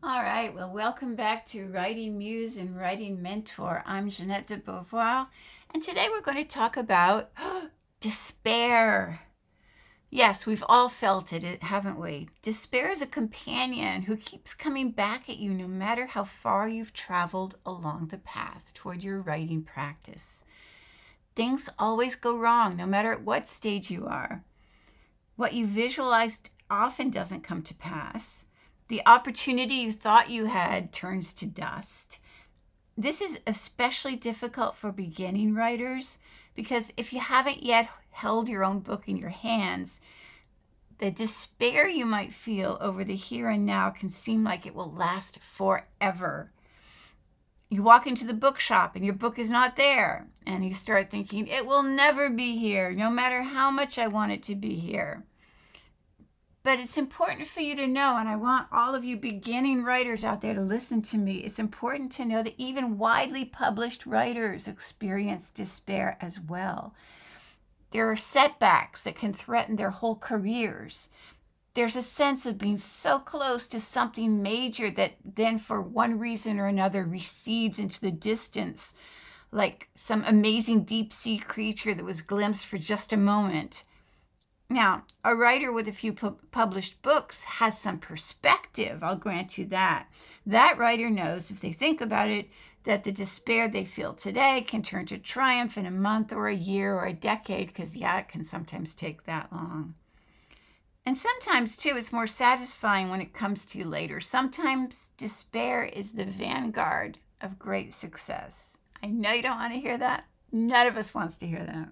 All right, well, welcome back to Writing Muse and Writing Mentor. I'm Jeanette de Beauvoir, and today we're going to talk about despair. Yes, we've all felt it, haven't we? Despair is a companion who keeps coming back at you no matter how far you've traveled along the path toward your writing practice. Things always go wrong, no matter at what stage you are. What you visualized often doesn't come to pass the opportunity you thought you had turns to dust. This is especially difficult for beginning writers because if you haven't yet held your own book in your hands, the despair you might feel over the here and now can seem like it will last forever. You walk into the bookshop and your book is not there, and you start thinking, it will never be here, no matter how much I want it to be here. But it's important for you to know, and I want all of you beginning writers out there to listen to me. It's important to know that even widely published writers experience despair as well. There are setbacks that can threaten their whole careers. There's a sense of being so close to something major that then, for one reason or another, recedes into the distance, like some amazing deep sea creature that was glimpsed for just a moment now, a writer with a few pu- published books has some perspective, I'll grant you that. That writer knows, if they think about it, that the despair they feel today can turn to triumph in a month or a year or a decade, because, yeah, it can sometimes take that long. And sometimes, too, it's more satisfying when it comes to you later. Sometimes despair is the vanguard of great success. I know you don't want to hear that. None of us wants to hear that.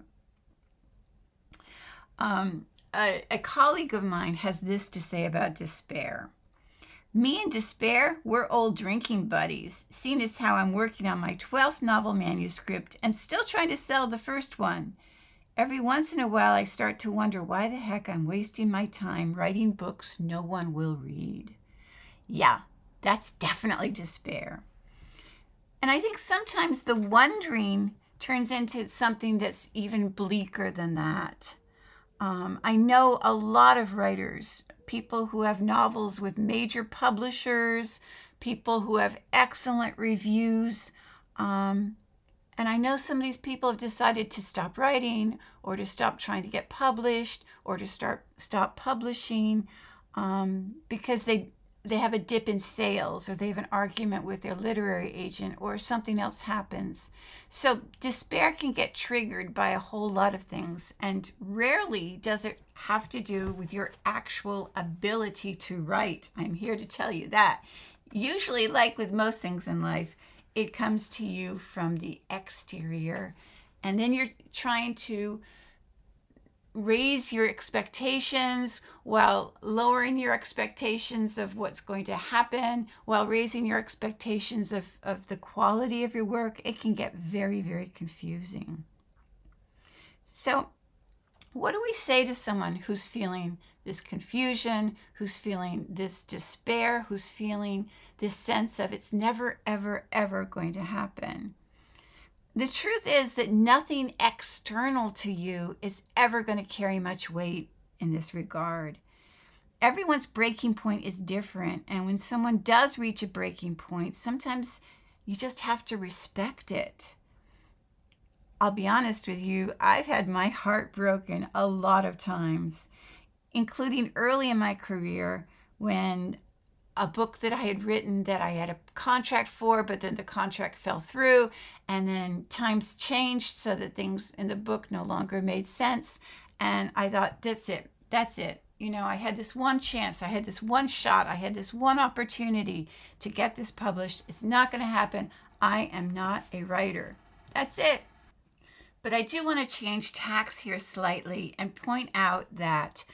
Um, a, a colleague of mine has this to say about despair. Me and despair, we're old drinking buddies, seeing as how I'm working on my 12th novel manuscript and still trying to sell the first one. Every once in a while, I start to wonder why the heck I'm wasting my time writing books no one will read. Yeah, that's definitely despair. And I think sometimes the wondering turns into something that's even bleaker than that. Um, I know a lot of writers, people who have novels with major publishers, people who have excellent reviews. Um, and I know some of these people have decided to stop writing or to stop trying to get published or to start stop publishing um, because they they have a dip in sales or they have an argument with their literary agent or something else happens. So despair can get triggered by a whole lot of things and rarely does it have to do with your actual ability to write. I'm here to tell you that. Usually like with most things in life, it comes to you from the exterior and then you're trying to raise your expectations while lowering your expectations of what's going to happen, while raising your expectations of, of the quality of your work, it can get very, very confusing. So, what do we say to someone who's feeling this confusion, who's feeling this despair, who's feeling this sense of it's never, ever, ever going to happen? The truth is that nothing external to you is ever going to carry much weight in this regard. Everyone's breaking point is different. And when someone does reach a breaking point, sometimes you just have to respect it. I'll be honest with you, I've had my heart broken a lot of times, including early in my career when a book that I had written that I had a contract for, but then the contract fell through, and then times changed so that things in the book no longer made sense. And I thought, that's it, that's it. You know, I had this one chance, I had this one shot, I had this one opportunity to get this published. It's not going to happen. I am not a writer. That's it. But I do want to change tacks here slightly and point out that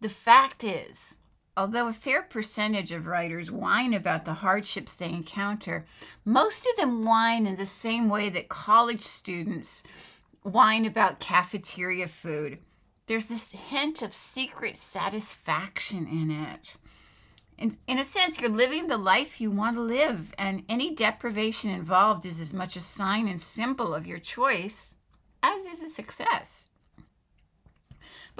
the fact is, Although a fair percentage of writers whine about the hardships they encounter, most of them whine in the same way that college students whine about cafeteria food. There's this hint of secret satisfaction in it. In, in a sense, you're living the life you want to live, and any deprivation involved is as much a sign and symbol of your choice as is a success.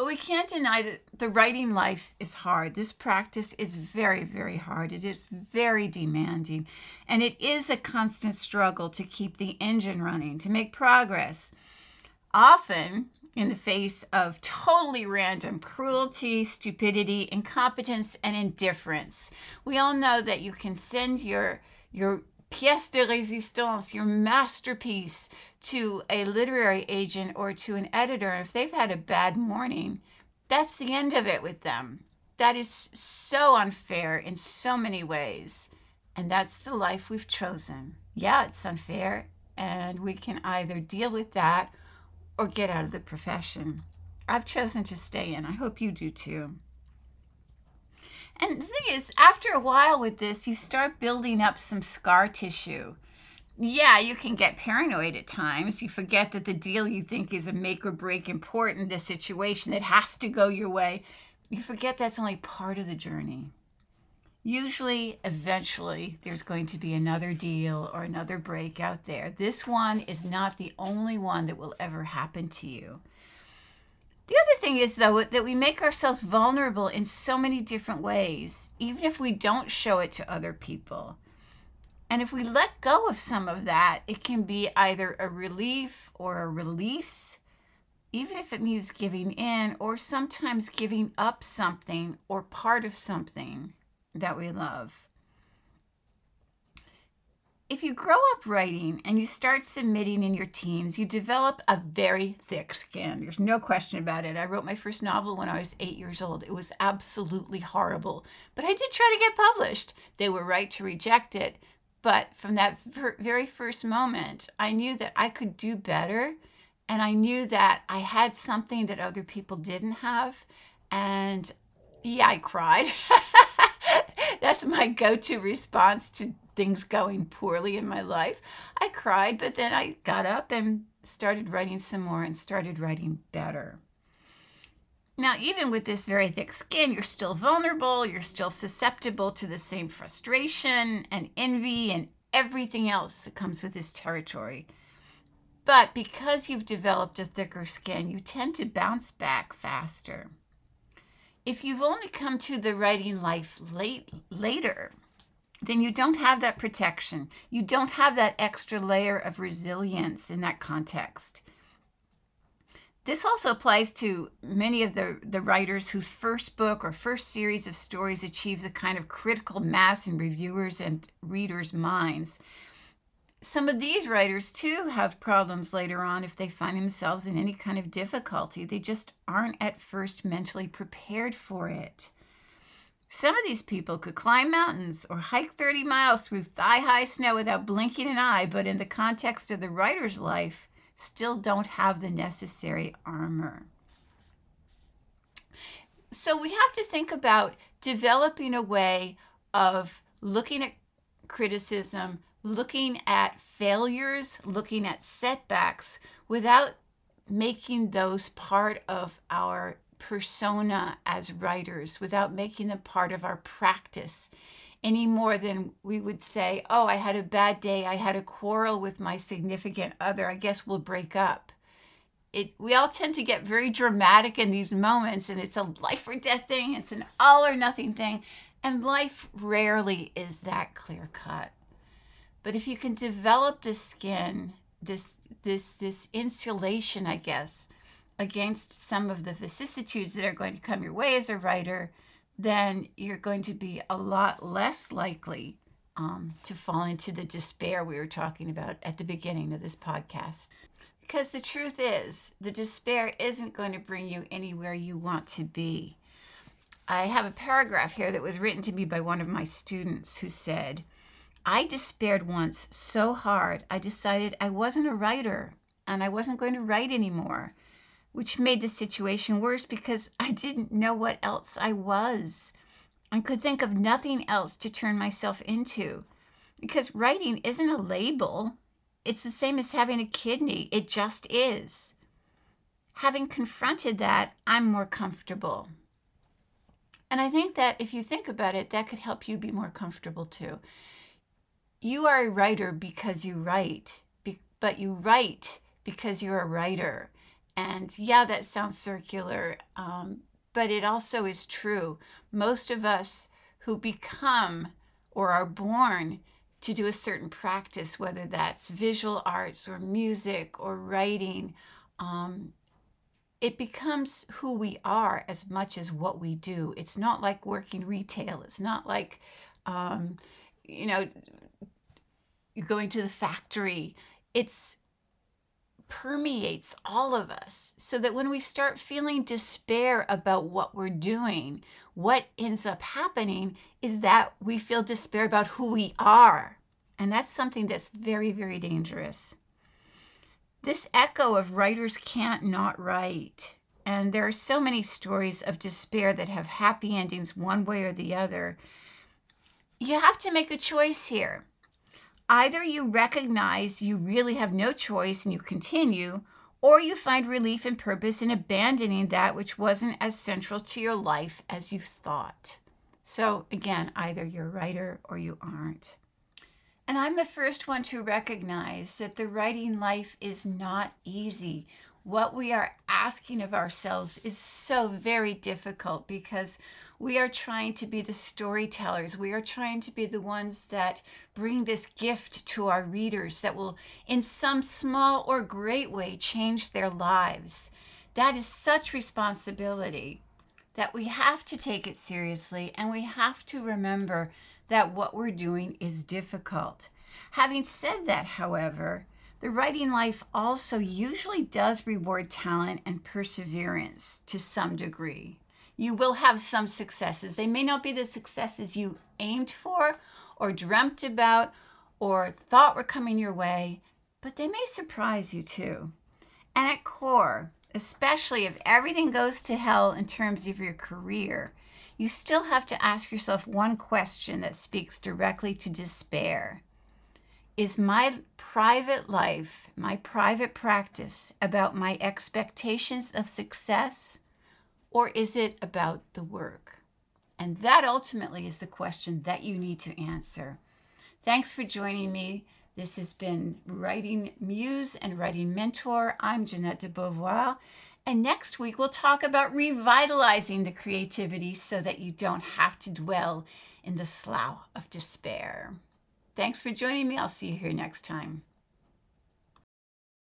But we can't deny that the writing life is hard. This practice is very, very hard. It is very demanding. And it is a constant struggle to keep the engine running, to make progress. Often, in the face of totally random cruelty, stupidity, incompetence, and indifference. We all know that you can send your your pièce de résistance, your masterpiece, to a literary agent or to an editor, and if they've had a bad morning, that's the end of it with them. That is so unfair in so many ways. And that's the life we've chosen. Yeah, it's unfair. And we can either deal with that or get out of the profession. I've chosen to stay in. I hope you do too. And the thing is, after a while with this, you start building up some scar tissue. Yeah, you can get paranoid at times. You forget that the deal you think is a make or break important, the situation that has to go your way, you forget that's only part of the journey. Usually, eventually, there's going to be another deal or another break out there. This one is not the only one that will ever happen to you. The other thing is, though, that we make ourselves vulnerable in so many different ways, even if we don't show it to other people. And if we let go of some of that, it can be either a relief or a release, even if it means giving in or sometimes giving up something or part of something that we love if you grow up writing and you start submitting in your teens, you develop a very thick skin. There's no question about it. I wrote my first novel when I was eight years old. It was absolutely horrible, but I did try to get published. They were right to reject it. But from that very first moment, I knew that I could do better. And I knew that I had something that other people didn't have. And yeah, I cried. That's my go to response to things going poorly in my life. I cried, but then I got up and started writing some more and started writing better. Now, even with this very thick skin, you're still vulnerable, you're still susceptible to the same frustration and envy and everything else that comes with this territory. But because you've developed a thicker skin, you tend to bounce back faster. If you've only come to the writing life late later, then you don't have that protection. You don't have that extra layer of resilience in that context. This also applies to many of the, the writers whose first book or first series of stories achieves a kind of critical mass in reviewers' and readers' minds. Some of these writers, too, have problems later on if they find themselves in any kind of difficulty. They just aren't at first mentally prepared for it. Some of these people could climb mountains or hike 30 miles through thigh high snow without blinking an eye, but in the context of the writer's life, still don't have the necessary armor. So we have to think about developing a way of looking at criticism, looking at failures, looking at setbacks without making those part of our persona as writers without making them part of our practice any more than we would say, Oh, I had a bad day. I had a quarrel with my significant other. I guess we'll break up. It, we all tend to get very dramatic in these moments, and it's a life or death thing, it's an all or nothing thing. And life rarely is that clear cut. But if you can develop the skin, this this this insulation, I guess, against some of the vicissitudes that are going to come your way as a writer, then you're going to be a lot less likely um, to fall into the despair we were talking about at the beginning of this podcast. Because the truth is, the despair isn't going to bring you anywhere you want to be. I have a paragraph here that was written to me by one of my students who said, I despaired once so hard, I decided I wasn't a writer and I wasn't going to write anymore which made the situation worse because I didn't know what else I was I could think of nothing else to turn myself into. Because writing isn't a label, it's the same as having a kidney, it just is. Having confronted that, I'm more comfortable. And I think that if you think about it, that could help you be more comfortable too. You are a writer because you write, but you write because you're a writer And yeah, that sounds circular, um, but it also is true. Most of us who become or are born to do a certain practice, whether that's visual arts or music or writing, um, it becomes who we are as much as what we do. It's not like working retail. It's not like, um, you know, going to the factory. It's permeates all of us so that when we start feeling despair about what we're doing, what ends up happening is that we feel despair about who we are. And that's something that's very, very dangerous. This echo of writers can't not write. And there are so many stories of despair that have happy endings one way or the other. You have to make a choice here. Either you recognize you really have no choice and you continue, or you find relief and purpose in abandoning that which wasn't as central to your life as you thought. So, again, either you're a writer or you aren't. And I'm the first one to recognize that the writing life is not easy what we are asking of ourselves is so very difficult because we are trying to be the storytellers. We are trying to be the ones that bring this gift to our readers that will, in some small or great way, change their lives. That is such responsibility that we have to take it seriously and we have to remember that what we're doing is difficult. Having said that, however, the writing life also usually does reward talent and perseverance to some degree. You will have some successes. They may not be the successes you aimed for or dreamt about or thought were coming your way, but they may surprise you too. And at core, especially if everything goes to hell in terms of your career, you still have to ask yourself one question that speaks directly to despair is my private life, my private practice about my expectations of success, or is it about the work? And that ultimately is the question that you need to answer. Thanks for joining me. This has been Writing Muse and Writing Mentor. I'm Jeanette de Beauvoir. And next week, we'll talk about revitalizing the creativity so that you don't have to dwell in the slough of despair. Thanks for joining me. I'll see you here next time.